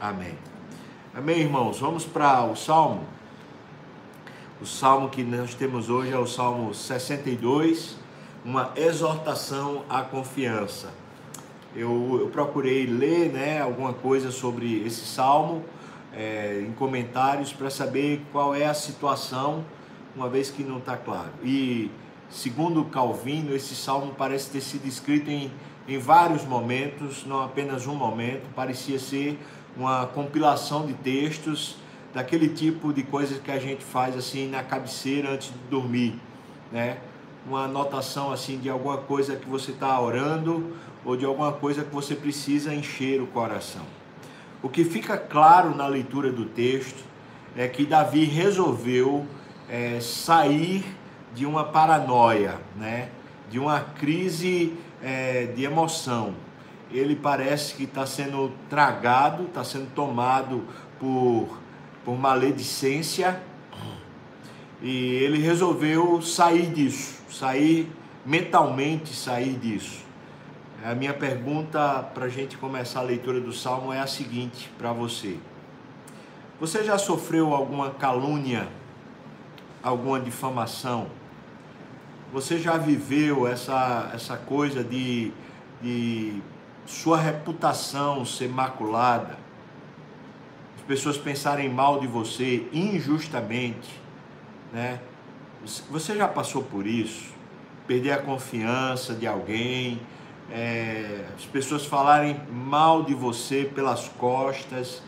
Amém. Amém, irmãos. Vamos para o Salmo. O salmo que nós temos hoje é o Salmo 62, uma exortação à confiança. Eu, eu procurei ler né, alguma coisa sobre esse salmo é, em comentários para saber qual é a situação, uma vez que não está claro. E segundo Calvino, esse salmo parece ter sido escrito em, em vários momentos, não apenas um momento, parecia ser uma compilação de textos daquele tipo de coisas que a gente faz assim na cabeceira antes de dormir, né? Uma anotação assim de alguma coisa que você está orando ou de alguma coisa que você precisa encher o coração. O que fica claro na leitura do texto é que Davi resolveu é, sair de uma paranoia, né? de uma crise é, de emoção. Ele parece que está sendo tragado, está sendo tomado por, por maledicência e ele resolveu sair disso, sair mentalmente, sair disso. A minha pergunta para a gente começar a leitura do Salmo é a seguinte para você: Você já sofreu alguma calúnia, alguma difamação? Você já viveu essa, essa coisa de, de sua reputação ser maculada? As pessoas pensarem mal de você injustamente, né? Você já passou por isso? Perder a confiança de alguém, é, as pessoas falarem mal de você pelas costas,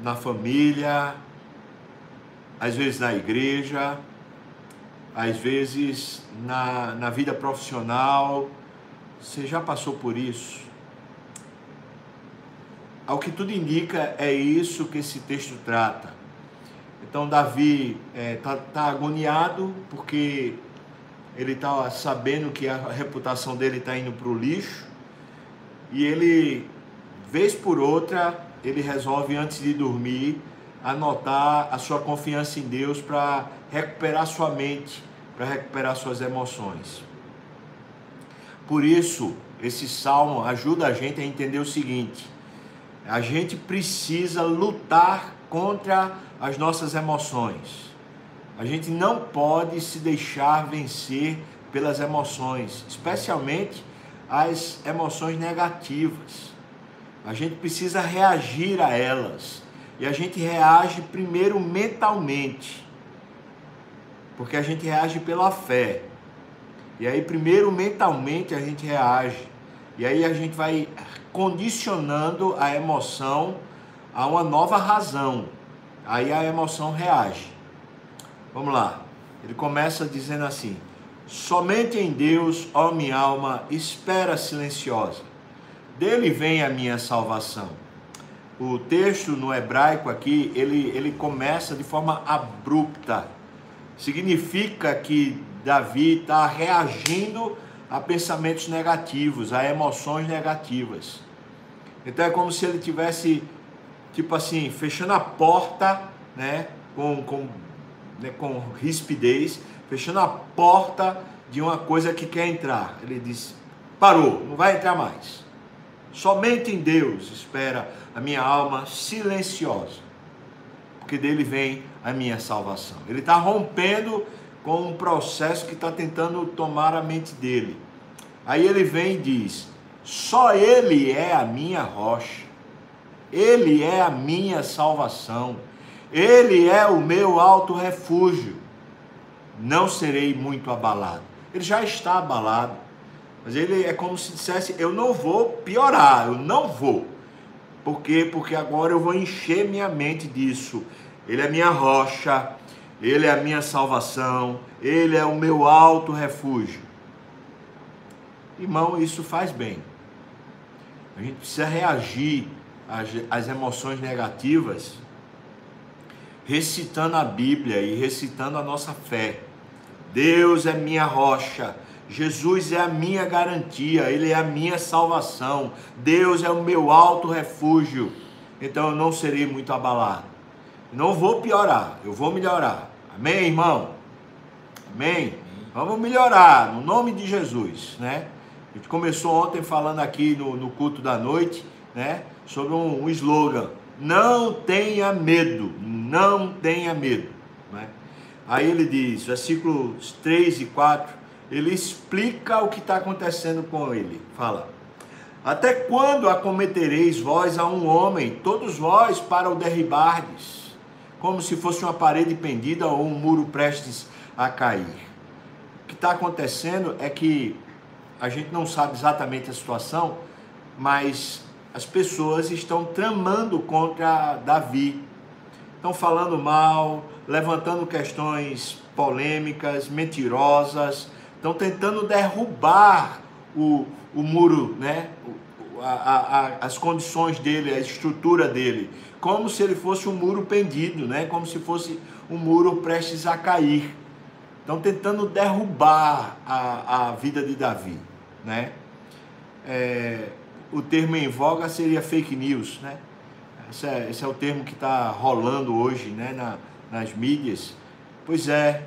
na família, às vezes na igreja, às vezes na, na vida profissional. Você já passou por isso? Ao que tudo indica, é isso que esse texto trata. Então, Davi está é, tá, tá agoniado porque ele está sabendo que a reputação dele está indo para o lixo e ele, vez por outra, ele resolve antes de dormir anotar a sua confiança em Deus para recuperar sua mente, para recuperar suas emoções. Por isso, esse salmo ajuda a gente a entender o seguinte: a gente precisa lutar contra as nossas emoções. A gente não pode se deixar vencer pelas emoções, especialmente as emoções negativas. A gente precisa reagir a elas. E a gente reage primeiro mentalmente. Porque a gente reage pela fé. E aí, primeiro mentalmente a gente reage. E aí a gente vai condicionando a emoção a uma nova razão. Aí a emoção reage. Vamos lá. Ele começa dizendo assim: Somente em Deus, ó minha alma, espera silenciosa. Dele vem a minha salvação. O texto no hebraico aqui, ele, ele começa de forma abrupta. Significa que Davi está reagindo a pensamentos negativos, a emoções negativas. Então é como se ele tivesse, tipo assim, fechando a porta, né, com, com né, com rispidez, fechando a porta de uma coisa que quer entrar. Ele disse: parou, não vai entrar mais. Somente em Deus espera a minha alma silenciosa, porque dele vem a minha salvação. Ele está rompendo com um processo que está tentando tomar a mente dele. Aí ele vem e diz: só Ele é a minha rocha, Ele é a minha salvação. Ele é o meu alto refúgio. Não serei muito abalado. Ele já está abalado. Mas ele é como se dissesse: Eu não vou piorar, eu não vou. Por quê? Porque agora eu vou encher minha mente disso. Ele é minha rocha, ele é a minha salvação, ele é o meu alto refúgio. Irmão, isso faz bem. A gente precisa reagir às, às emoções negativas recitando a Bíblia e recitando a nossa fé. Deus é minha rocha, Jesus é a minha garantia, Ele é a minha salvação, Deus é o meu alto refúgio, então eu não serei muito abalado. Não vou piorar, eu vou melhorar. Amém, irmão? Amém? Vamos melhorar, no nome de Jesus, né? A gente começou ontem falando aqui no, no culto da noite, né? sobre um, um slogan: não tenha medo, não tenha medo. Né? Aí ele diz, versículos 3 e 4, ele explica o que está acontecendo com ele. Fala: Até quando acometereis vós a um homem, todos vós para o derribardes, como se fosse uma parede pendida ou um muro prestes a cair? O que está acontecendo é que a gente não sabe exatamente a situação, mas as pessoas estão tramando contra Davi. Estão falando mal, levantando questões polêmicas, mentirosas, estão tentando derrubar o, o muro, né? A, a, as condições dele, a estrutura dele, como se ele fosse um muro pendido, né? como se fosse um muro prestes a cair. Estão tentando derrubar a, a vida de Davi. Né? É, o termo em voga seria fake news, né? Esse é, esse é o termo que está rolando hoje né, na, nas mídias. Pois é,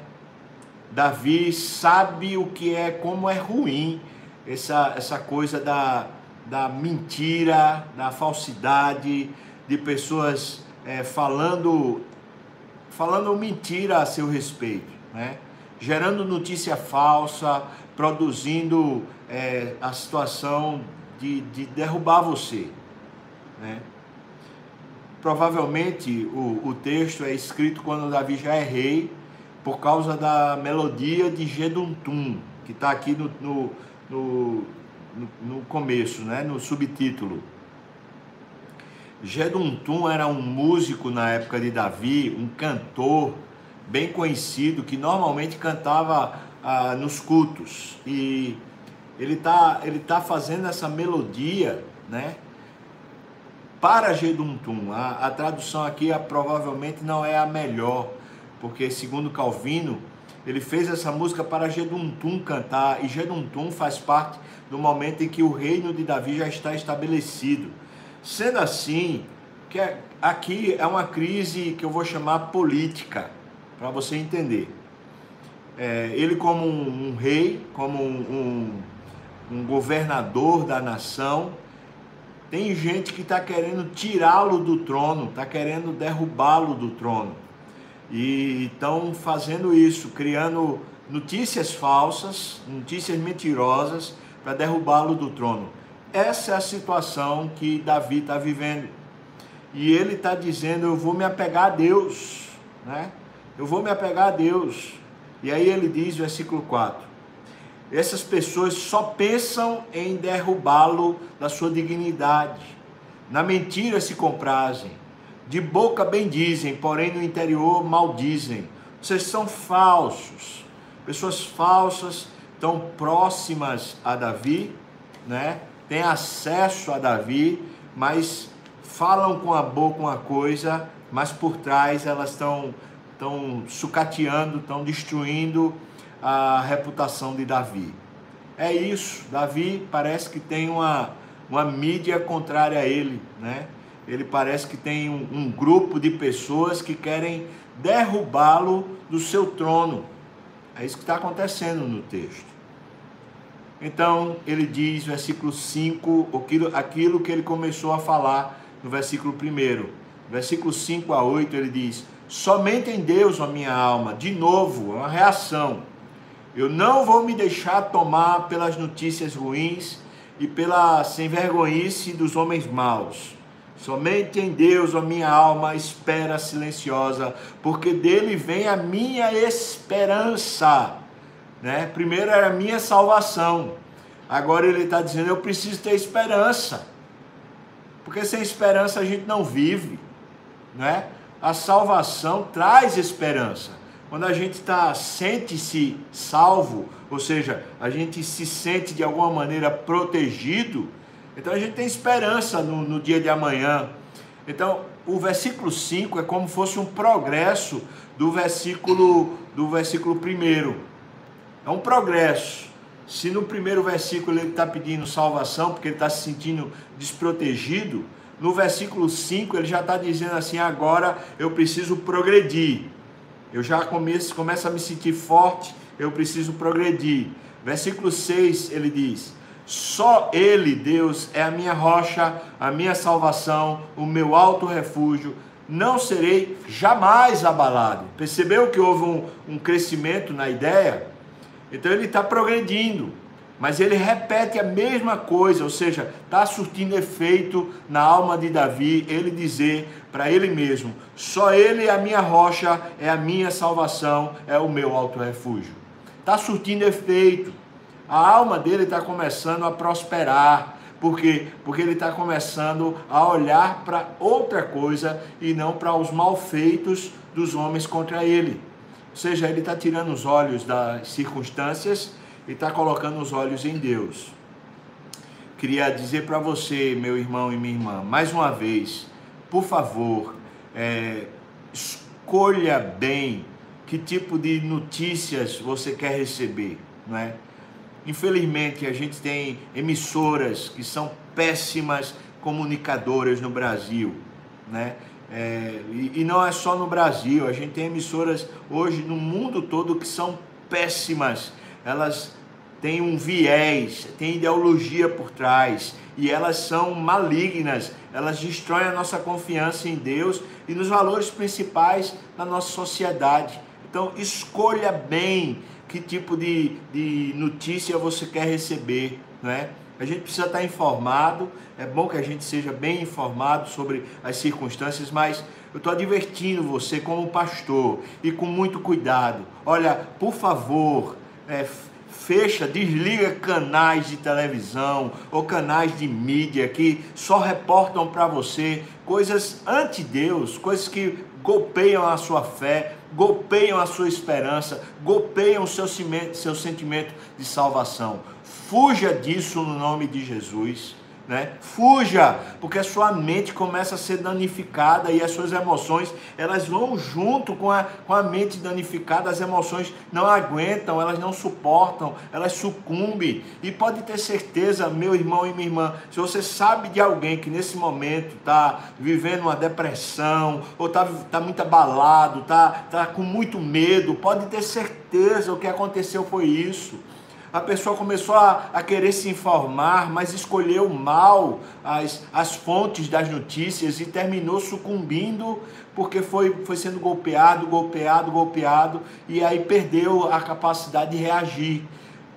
Davi sabe o que é, como é ruim essa, essa coisa da, da mentira, da falsidade, de pessoas é, falando, falando mentira a seu respeito, né? gerando notícia falsa, produzindo é, a situação de, de derrubar você. Né? Provavelmente o, o texto é escrito quando Davi já é rei, por causa da melodia de Geduntum, que está aqui no, no, no, no, começo, né? no subtítulo. Geduntum era um músico na época de Davi, um cantor bem conhecido, que normalmente cantava ah, nos cultos. E ele está ele tá fazendo essa melodia, né? Para Geduntum. A, a tradução aqui a, provavelmente não é a melhor, porque segundo Calvino, ele fez essa música para Geduntum cantar, e Geduntum faz parte do momento em que o reino de Davi já está estabelecido. Sendo assim, que é, aqui é uma crise que eu vou chamar política, para você entender. É, ele como um, um, rei, como um, um um governador da nação. Tem gente que está querendo tirá-lo do trono, está querendo derrubá-lo do trono. E estão fazendo isso, criando notícias falsas, notícias mentirosas para derrubá-lo do trono. Essa é a situação que Davi está vivendo. E ele está dizendo: Eu vou me apegar a Deus, né? Eu vou me apegar a Deus. E aí ele diz, versículo 4: essas pessoas só pensam em derrubá-lo da sua dignidade. Na mentira se comprazem. De boca bem dizem, porém no interior maldizem. Vocês são falsos. Pessoas falsas estão próximas a Davi, né? Têm acesso a Davi, mas falam com a boca uma coisa, mas por trás elas estão estão sucateando, estão destruindo a reputação de Davi. É isso, Davi parece que tem uma, uma mídia contrária a ele, né? Ele parece que tem um, um grupo de pessoas que querem derrubá-lo do seu trono. É isso que está acontecendo no texto. Então, ele diz, versículo 5, aquilo, aquilo que ele começou a falar no versículo 1. Versículo 5 a 8, ele diz: Somente em Deus, a minha alma, de novo, é uma reação eu não vou me deixar tomar pelas notícias ruins e pela sem vergonhice dos homens maus. Somente em Deus a minha alma espera silenciosa, porque dele vem a minha esperança. Né? Primeiro era a minha salvação, agora ele está dizendo: eu preciso ter esperança, porque sem esperança a gente não vive. Né? A salvação traz esperança. Quando a gente está sente-se salvo, ou seja, a gente se sente de alguma maneira protegido, então a gente tem esperança no, no dia de amanhã. Então, o versículo 5 é como fosse um progresso do versículo do versículo 1. É um progresso. Se no primeiro versículo ele está pedindo salvação porque ele está se sentindo desprotegido, no versículo 5 ele já está dizendo assim: agora eu preciso progredir. Eu já começo, começo a me sentir forte, eu preciso progredir. Versículo 6 ele diz: Só Ele, Deus, é a minha rocha, a minha salvação, o meu alto refúgio. Não serei jamais abalado. Percebeu que houve um, um crescimento na ideia? Então ele está progredindo, mas ele repete a mesma coisa, ou seja, está surtindo efeito na alma de Davi, ele dizer para ele mesmo: só Ele é a minha rocha, é a minha salvação, é o meu alto refúgio. Está surtindo efeito. A alma dele está começando a prosperar. Por quê? Porque ele está começando a olhar para outra coisa e não para os malfeitos dos homens contra ele. Ou seja, ele está tirando os olhos das circunstâncias e está colocando os olhos em Deus. Queria dizer para você, meu irmão e minha irmã, mais uma vez, por favor, é, escolha bem que tipo de notícias você quer receber, não é? Infelizmente, a gente tem emissoras que são péssimas comunicadoras no Brasil, né? É, e, e, não é só no Brasil, a gente tem emissoras hoje no mundo todo que são péssimas. Elas têm um viés, têm ideologia por trás e elas são malignas. Elas destroem a nossa confiança em Deus e nos valores principais da nossa sociedade. Então, escolha bem que tipo de, de notícia você quer receber, não é? A gente precisa estar informado, é bom que a gente seja bem informado sobre as circunstâncias, mas eu estou advertindo você como pastor e com muito cuidado. Olha, por favor, é, fecha, desliga canais de televisão ou canais de mídia que só reportam para você coisas anti-Deus, coisas que golpeiam a sua fé, golpeiam a sua esperança, golpeiam o seu, seu sentimento de salvação. Fuja disso no nome de Jesus. Né? Fuja, porque a sua mente começa a ser danificada e as suas emoções, elas vão junto com a, com a mente danificada, as emoções não aguentam, elas não suportam, elas sucumbem. E pode ter certeza, meu irmão e minha irmã, se você sabe de alguém que nesse momento está vivendo uma depressão, ou está tá muito abalado, está tá com muito medo, pode ter certeza o que aconteceu foi isso a pessoa começou a, a querer se informar, mas escolheu mal as, as fontes das notícias e terminou sucumbindo porque foi, foi sendo golpeado, golpeado, golpeado e aí perdeu a capacidade de reagir.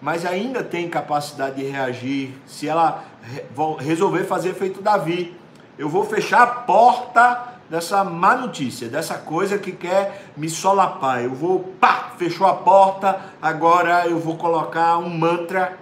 Mas ainda tem capacidade de reagir se ela resolver fazer feito Davi. Eu vou fechar a porta dessa má notícia, dessa coisa que quer me solapar. Eu vou, pá, fechou a porta, agora eu vou colocar um mantra,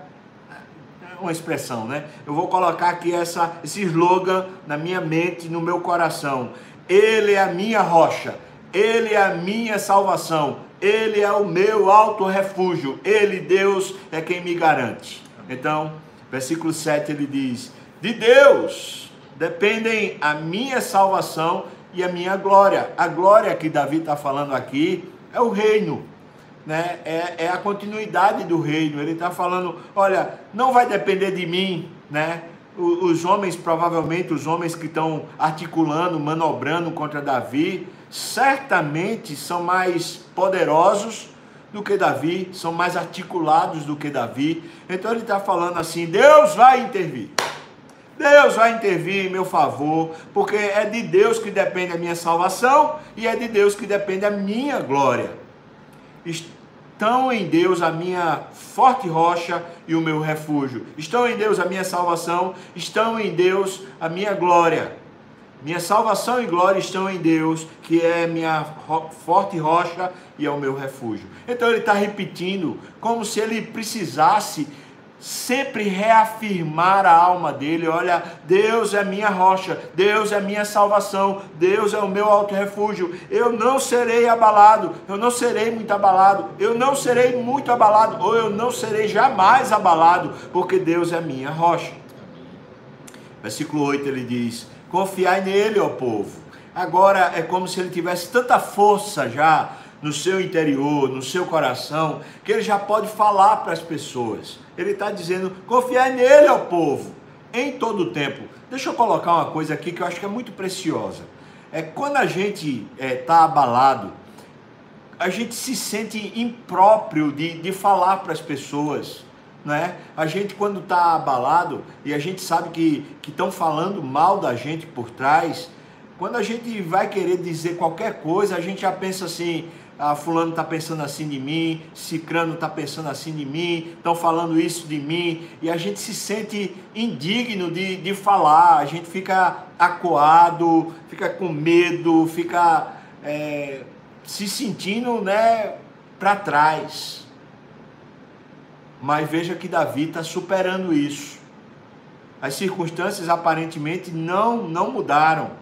uma expressão, né? Eu vou colocar aqui essa, esse slogan na minha mente, no meu coração. Ele é a minha rocha, ele é a minha salvação, ele é o meu alto refúgio, ele, Deus, é quem me garante. Então, versículo 7 ele diz: De Deus dependem a minha salvação e a minha glória. A glória que Davi está falando aqui é o reino, né? É, é a continuidade do reino. Ele está falando: olha, não vai depender de mim, né? Os homens, provavelmente, os homens que estão articulando, manobrando contra Davi, certamente são mais poderosos do que Davi, são mais articulados do que Davi. Então ele está falando assim: Deus vai intervir. Deus vai intervir em meu favor, porque é de Deus que depende a minha salvação e é de Deus que depende a minha glória. Estão em Deus a minha forte rocha e o meu refúgio. Estão em Deus a minha salvação, estão em Deus a minha glória. Minha salvação e glória estão em Deus, que é minha forte rocha e é o meu refúgio. Então ele está repetindo, como se ele precisasse sempre reafirmar a alma dele: olha, Deus é minha rocha, Deus é minha salvação, Deus é o meu alto refúgio. Eu não serei abalado, eu não serei muito abalado, eu não serei muito abalado, ou eu não serei jamais abalado, porque Deus é minha rocha. Versículo 8 ele diz: Confiai nele, ó povo. Agora é como se ele tivesse tanta força já no seu interior, no seu coração, que ele já pode falar para as pessoas. Ele está dizendo: confiar nele, ó povo, em todo o tempo. Deixa eu colocar uma coisa aqui que eu acho que é muito preciosa. É quando a gente está é, tá abalado, a gente se sente impróprio de, de falar para as pessoas. né? A gente quando está abalado e a gente sabe que estão falando mal da gente por trás, quando a gente vai querer dizer qualquer coisa, a gente já pensa assim, ah, fulano está pensando assim de mim, cicrano está pensando assim de mim, estão falando isso de mim, e a gente se sente indigno de, de falar, a gente fica acuado, fica com medo, fica é, se sentindo né, para trás. Mas veja que Davi está superando isso. As circunstâncias aparentemente não, não mudaram,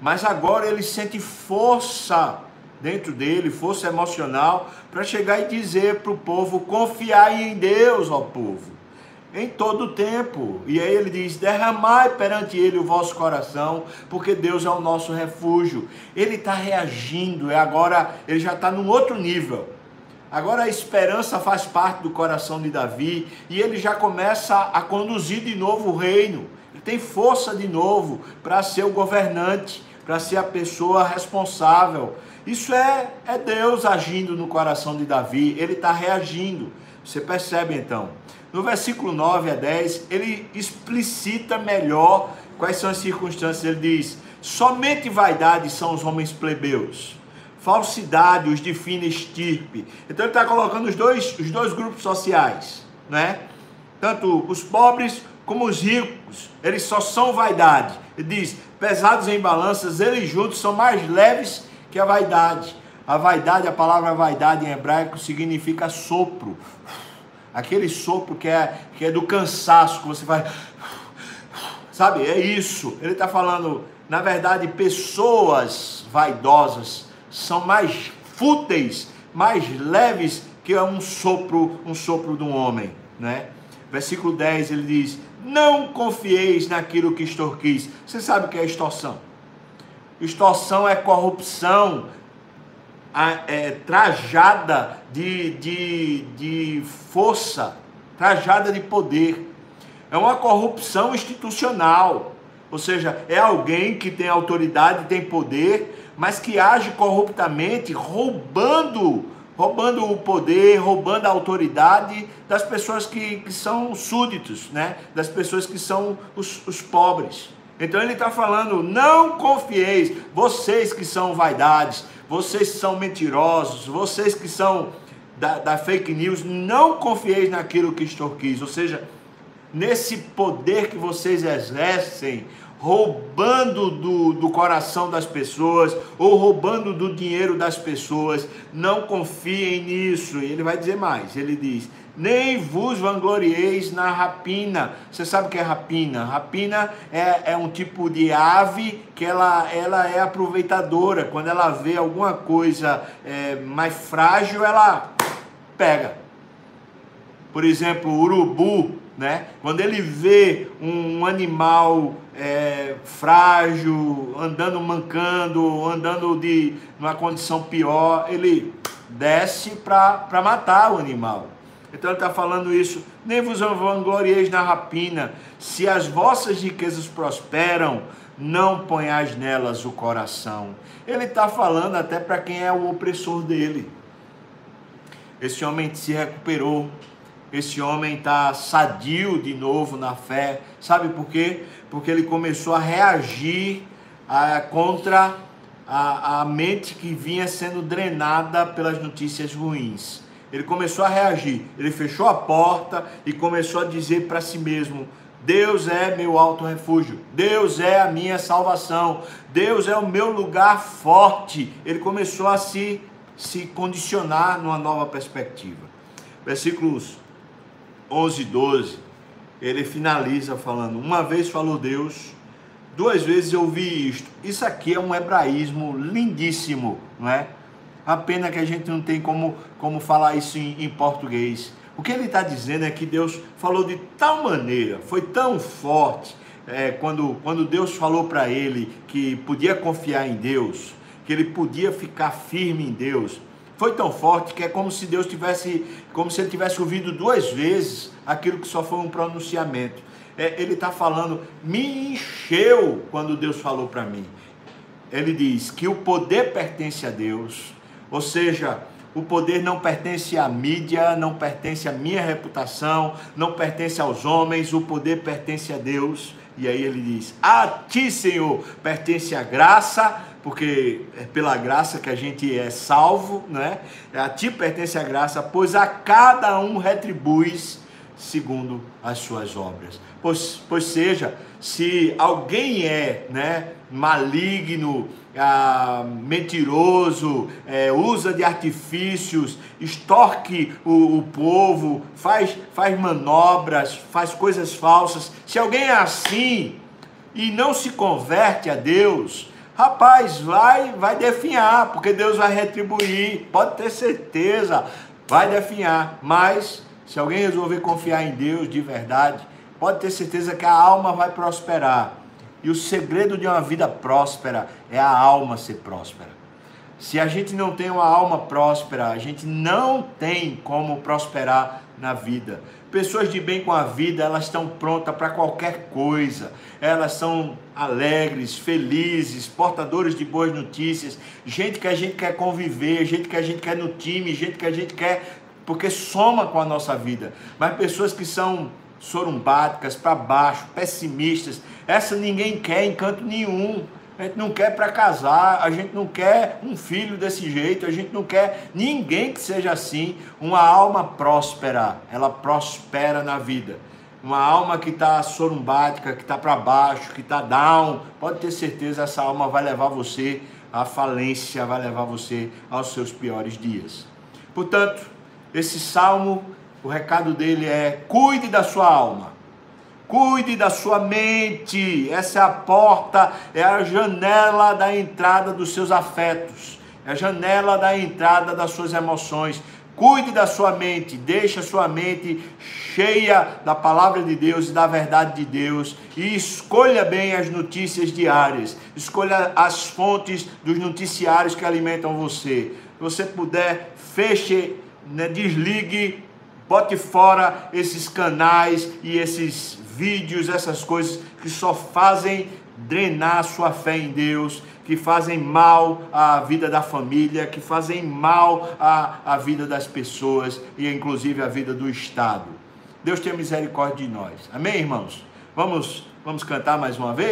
mas agora ele sente força dentro dele, força emocional, para chegar e dizer para o povo: confiai em Deus, ó povo, em todo o tempo. E aí ele diz: derramai perante ele o vosso coração, porque Deus é o nosso refúgio. Ele está reagindo, e agora ele já está num outro nível. Agora a esperança faz parte do coração de Davi e ele já começa a conduzir de novo o reino. Ele tem força de novo para ser o governante, para ser a pessoa responsável. Isso é, é Deus agindo no coração de Davi, ele está reagindo. Você percebe então? No versículo 9 a 10, ele explicita melhor quais são as circunstâncias. Ele diz: somente vaidade são os homens plebeus, falsidade os de fina estirpe. Então ele está colocando os dois, os dois grupos sociais, né? Tanto os pobres como os ricos, eles só são vaidade. Ele diz: pesados em balanças, eles juntos são mais leves que a vaidade. A vaidade, a palavra vaidade em hebraico significa sopro. Aquele sopro que é, que é do cansaço, que você vai. Sabe, é isso. Ele está falando, na verdade, pessoas vaidosas são mais fúteis, mais leves que um sopro, um sopro de um homem, né? Versículo 10 ele diz: Não confieis naquilo que extorquis. Você sabe o que é extorsão? Extorsão é corrupção é, trajada de, de, de força, trajada de poder. É uma corrupção institucional. Ou seja, é alguém que tem autoridade, tem poder, mas que age corruptamente, roubando, roubando o poder, roubando a autoridade das pessoas que, que são súditos, né? das pessoas que são os, os pobres. Então ele está falando: não confieis, vocês que são vaidades, vocês que são mentirosos, vocês que são da, da fake news, não confieis naquilo que extorquis, ou seja, nesse poder que vocês exercem, roubando do, do coração das pessoas ou roubando do dinheiro das pessoas, não confiem nisso. E ele vai dizer mais: ele diz nem vos vanglorieis na rapina. Você sabe o que é rapina? Rapina é, é um tipo de ave que ela, ela é aproveitadora. Quando ela vê alguma coisa é, mais frágil, ela pega. Por exemplo, o urubu, né? Quando ele vê um animal é, frágil, andando mancando, andando de uma condição pior, ele desce para matar o animal. Então ele está falando isso. Nem vos vanglorieis na rapina. Se as vossas riquezas prosperam, não ponhais nelas o coração. Ele está falando até para quem é o opressor dele. Esse homem se recuperou. Esse homem está sadio de novo na fé. Sabe por quê? Porque ele começou a reagir a, contra a, a mente que vinha sendo drenada pelas notícias ruins ele começou a reagir. Ele fechou a porta e começou a dizer para si mesmo: Deus é meu alto refúgio, Deus é a minha salvação, Deus é o meu lugar forte. Ele começou a se, se condicionar numa nova perspectiva. Versículos 11 e 12, ele finaliza falando: Uma vez falou Deus, duas vezes eu ouvi isto. Isso aqui é um hebraísmo lindíssimo, não é? A pena que a gente não tem como, como falar isso em, em português. O que ele está dizendo é que Deus falou de tal maneira, foi tão forte, é, quando, quando Deus falou para ele que podia confiar em Deus, que ele podia ficar firme em Deus, foi tão forte que é como se Deus tivesse, como se ele tivesse ouvido duas vezes aquilo que só foi um pronunciamento. É, ele está falando, me encheu quando Deus falou para mim. Ele diz que o poder pertence a Deus, ou seja, O poder não pertence à mídia, não pertence à minha reputação, não pertence aos homens, o poder pertence a Deus. E aí ele diz: A ti, Senhor, pertence a graça, porque é pela graça que a gente é salvo, né? A ti pertence a graça, pois a cada um retribuis segundo as suas obras. Pois, pois seja, se alguém é né, maligno, ah, mentiroso, é, usa de artifícios, extorque o, o, povo, faz, faz manobras, faz coisas falsas. Se alguém é assim e não se converte a Deus, rapaz, vai, vai definhar, porque Deus vai retribuir, pode ter certeza, vai definhar. Mas se alguém resolver confiar em Deus de verdade, pode ter certeza que a alma vai prosperar. E o segredo de uma vida próspera é a alma ser próspera. Se a gente não tem uma alma próspera, a gente não tem como prosperar na vida. Pessoas de bem com a vida, elas estão prontas para qualquer coisa. Elas são alegres, felizes, portadores de boas notícias, gente que a gente quer conviver, gente que a gente quer no time, gente que a gente quer porque soma com a nossa vida. Mas pessoas que são sorumbáticas, para baixo, pessimistas, essa ninguém quer em canto nenhum. A gente não quer para casar, a gente não quer um filho desse jeito, a gente não quer ninguém que seja assim. Uma alma próspera, ela prospera na vida. Uma alma que está sorumbática, que está para baixo, que está down, pode ter certeza essa alma vai levar você à falência, vai levar você aos seus piores dias. Portanto, esse salmo, o recado dele é: cuide da sua alma. Cuide da sua mente. Essa é a porta, é a janela da entrada dos seus afetos. É a janela da entrada das suas emoções. Cuide da sua mente, deixe a sua mente cheia da palavra de Deus e da verdade de Deus e escolha bem as notícias diárias. Escolha as fontes dos noticiários que alimentam você. Se você puder, feche né, desligue, bote fora esses canais e esses vídeos, essas coisas que só fazem drenar sua fé em Deus, que fazem mal à vida da família, que fazem mal à, à vida das pessoas e inclusive à vida do Estado. Deus tenha misericórdia de nós. Amém, irmãos? Vamos, vamos cantar mais uma vez?